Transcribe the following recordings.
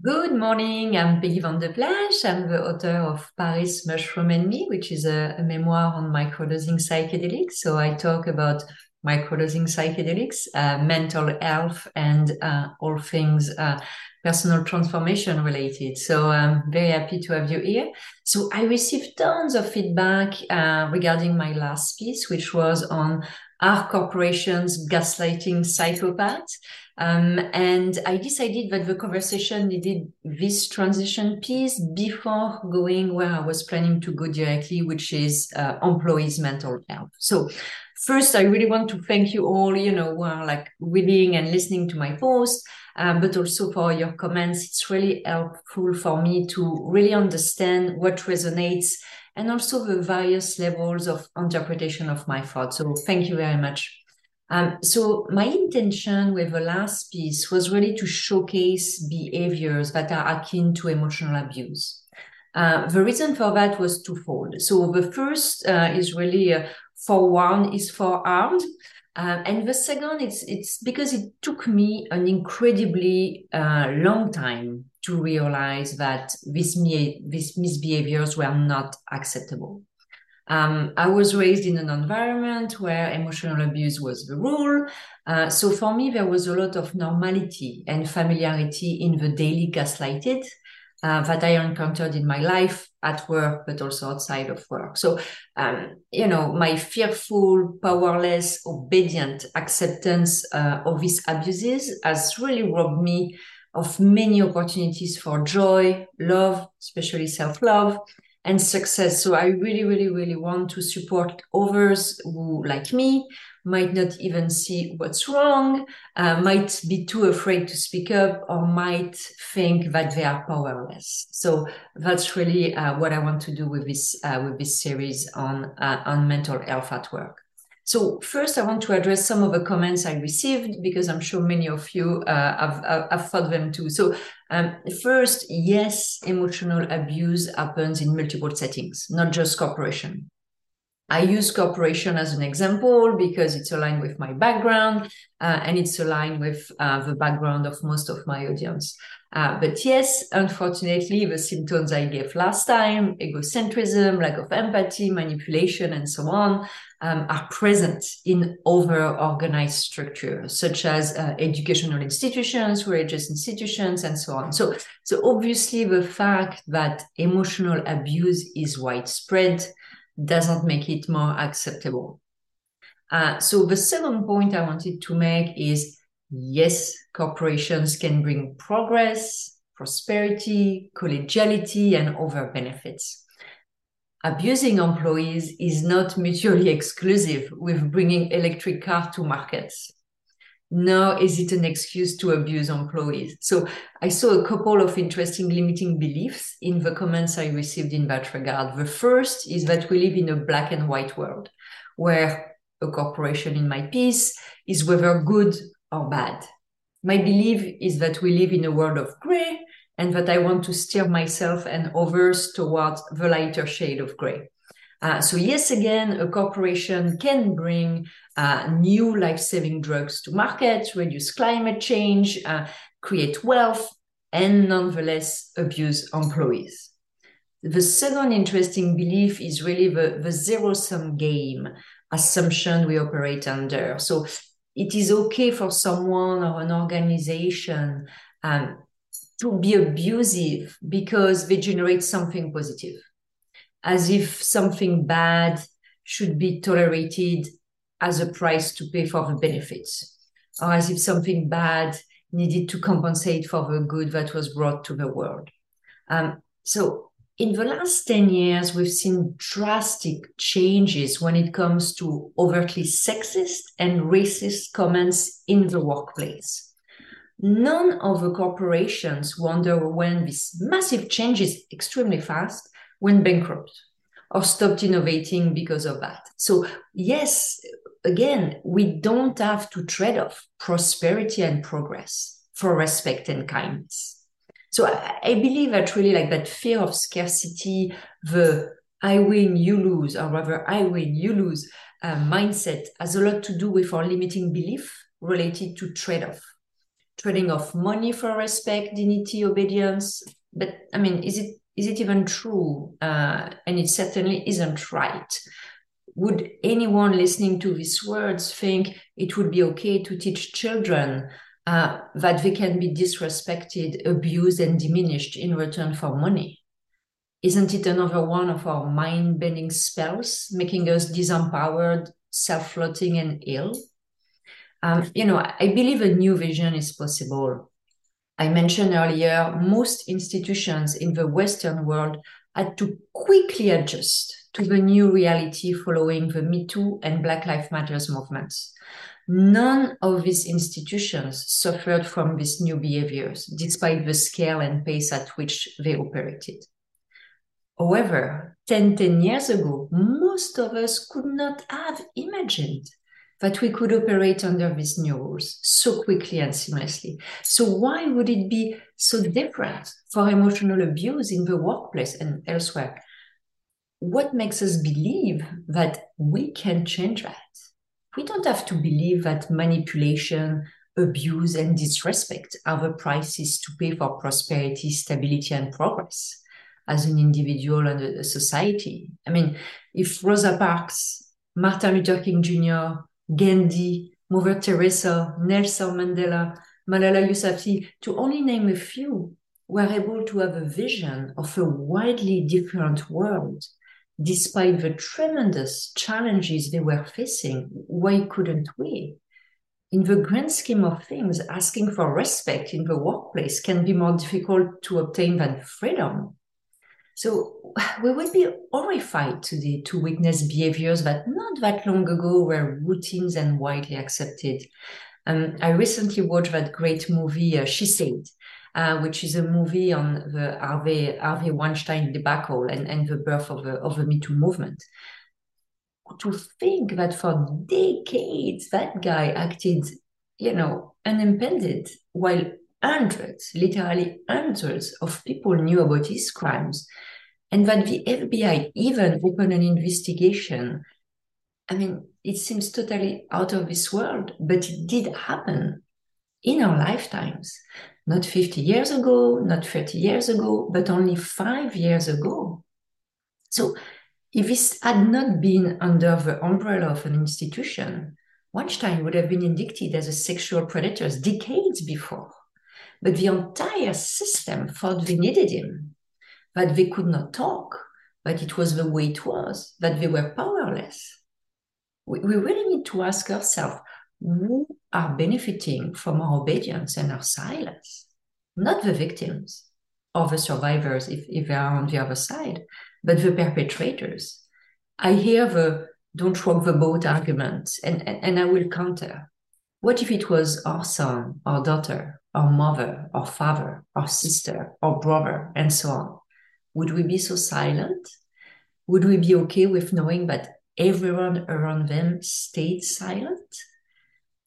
Good morning. I'm Peggy van de Plassche. I'm the author of Paris Mushroom and Me, which is a, a memoir on microdosing psychedelics. So I talk about microdosing psychedelics, uh, mental health, and uh, all things uh, personal transformation related. So I'm very happy to have you here. So I received tons of feedback uh, regarding my last piece, which was on are corporations gaslighting psychopaths? Um, and I decided that the conversation needed this transition piece before going where I was planning to go directly, which is uh, employees' mental health. So first, I really want to thank you all, you know, who are like reading and listening to my post, um, but also for your comments. It's really helpful for me to really understand what resonates and also the various levels of interpretation of my thoughts. So thank you very much. Um, so my intention with the last piece was really to showcase behaviors that are akin to emotional abuse. Uh, the reason for that was twofold. So the first uh, is really uh, for one is forearmed, uh, and the second it's it's because it took me an incredibly uh, long time to realize that these these misbehaviors were not acceptable. Um, I was raised in an environment where emotional abuse was the rule. Uh, so for me, there was a lot of normality and familiarity in the daily gaslighted uh, that I encountered in my life at work, but also outside of work. So, um, you know, my fearful, powerless, obedient acceptance uh, of these abuses has really robbed me of many opportunities for joy, love, especially self love, and success. So I really, really, really want to support others who, like me, might not even see what's wrong, uh, might be too afraid to speak up, or might think that they are powerless. So that's really uh, what I want to do with this uh, with this series on uh, on mental health at work. So first, I want to address some of the comments I received because I'm sure many of you uh, have, have, thought them too. So um, first, yes, emotional abuse happens in multiple settings, not just corporation. I use corporation as an example because it's aligned with my background uh, and it's aligned with uh, the background of most of my audience. Uh, but yes, unfortunately, the symptoms I gave last time, egocentrism, lack of empathy, manipulation, and so on, um, are present in over organized structures, such as uh, educational institutions, religious institutions, and so on. So, so obviously, the fact that emotional abuse is widespread doesn't make it more acceptable. Uh, so the second point I wanted to make is yes, corporations can bring progress, prosperity, collegiality, and other benefits. Abusing employees is not mutually exclusive with bringing electric car to markets. Nor is it an excuse to abuse employees. So I saw a couple of interesting limiting beliefs in the comments I received in that regard. The first is that we live in a black and white world where a corporation in my piece is whether good or bad. My belief is that we live in a world of gray and that I want to steer myself and others towards the lighter shade of gray. Uh, so yes, again, a corporation can bring uh, new life-saving drugs to market, reduce climate change, uh, create wealth, and nonetheless abuse employees. The second interesting belief is really the, the zero-sum game assumption we operate under. So it is okay for someone or an organization um, to be abusive because they generate something positive, as if something bad should be tolerated as a price to pay for the benefits, or as if something bad needed to compensate for the good that was brought to the world. Um, so in the last 10 years, we've seen drastic changes when it comes to overtly sexist and racist comments in the workplace. None of the corporations who when these massive changes extremely fast went bankrupt or stopped innovating because of that. So, yes, again, we don't have to trade off prosperity and progress for respect and kindness. So I, believe that really like that fear of scarcity, the I win, you lose, or rather I win, you lose uh, mindset has a lot to do with our limiting belief related to trade-off. trading off money for respect, dignity, obedience. But I mean, is it is it even true? Uh, and it certainly isn't right. Would anyone listening to these words think it would be okay to teach children uh, that they can be disrespected, abused, and diminished in return for money? Isn't it another one of our mind bending spells, making us disempowered, self floating, and ill? Um, you know, I believe a new vision is possible. I mentioned earlier, most institutions in the Western world had to quickly adjust to the new reality following the Me Too and Black Lives Matters movements. None of these institutions suffered from these new behaviors, despite the scale and pace at which they operated. However, 10, 10 years ago, most of us could not have imagined that we could operate under these new rules so quickly and seamlessly. So why would it be so different for emotional abuse in the workplace and elsewhere? What makes us believe that we can change that? We don't have to believe that manipulation, abuse, and disrespect are the prices to pay for prosperity, stability, and progress as an individual and a society. I mean, if Rosa Parks, Martin Luther King Jr., Gandhi, Mother Teresa, Nelson Mandela, Malala Yousafzai, to only name a few, were able to have a vision of a widely different world despite the tremendous challenges they were facing. Why couldn't we? In the grand scheme of things, asking for respect in the workplace can be more difficult to obtain than freedom. So we would be horrified today to witness behaviors that not that long ago were routines and widely accepted. Um, I recently watched that great movie, uh, She Said, uh, which is a movie on the Harvey, Harvey Weinstein debacle and, and the birth of the, of the Me Too movement. To think that for decades that guy acted, you know, unimpeded while hundreds, literally hundreds of people knew about his crimes, and that the FBI even opened an investigation. I mean, it seems totally out of this world, but it did happen in our lifetimes. Not 50 years ago, not 30 years ago, but only five years ago. So, if this had not been under the umbrella of an institution, Weinstein would have been indicted as a sexual predator decades before. But the entire system thought they needed him, that they could not talk, that it was the way it was, that they were powerless. We, we really need to ask ourselves who are benefiting from our obedience and our silence? Not the victims or the survivors if, if they are on the other side, but the perpetrators. I hear the don't rock the boat argument, and, and, and I will counter. What if it was our son, our daughter, our mother, our father, our sister, our brother, and so on? Would we be so silent? Would we be okay with knowing that everyone around them stayed silent?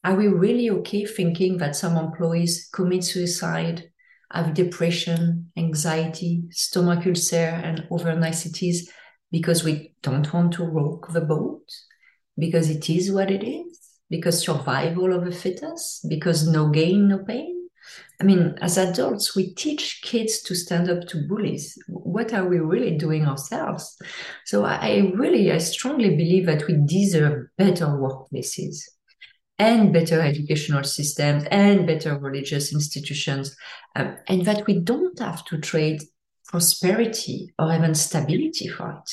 Are we really okay thinking that some employees commit suicide, have depression, anxiety, stomach ulcer, and other niceties because we don't want to rock the boat? Because it is what it is? Because survival of the fittest? Because no gain, no pain? I mean, as adults, we teach kids to stand up to bullies. What are we really doing ourselves? So I really, I strongly believe that we deserve better workplaces and better educational systems and better religious institutions, um, and that we don't have to trade prosperity or even stability for it.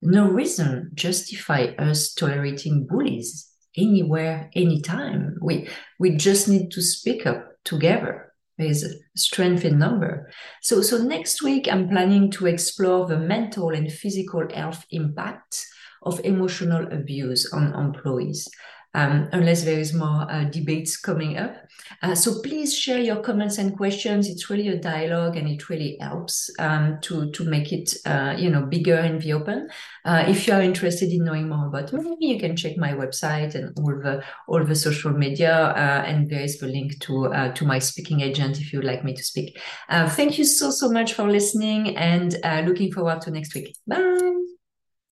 No reason justify us tolerating bullies anywhere, anytime. We we just need to speak up together. There is strength in number. So so next week I'm planning to explore the mental and physical health impact of emotional abuse on employees um, unless there is more uh, debates coming up. Uh, so please share your comments and questions. It's really a dialogue and it really helps um, to, to make it, uh, you know, bigger in the open. Uh, if you are interested in knowing more about me, you can check my website and all the, all the social media. Uh, and there is the link to, uh, to my speaking agent if you'd like me to speak. thank you so, so much for listening and looking forward to next week. Bye.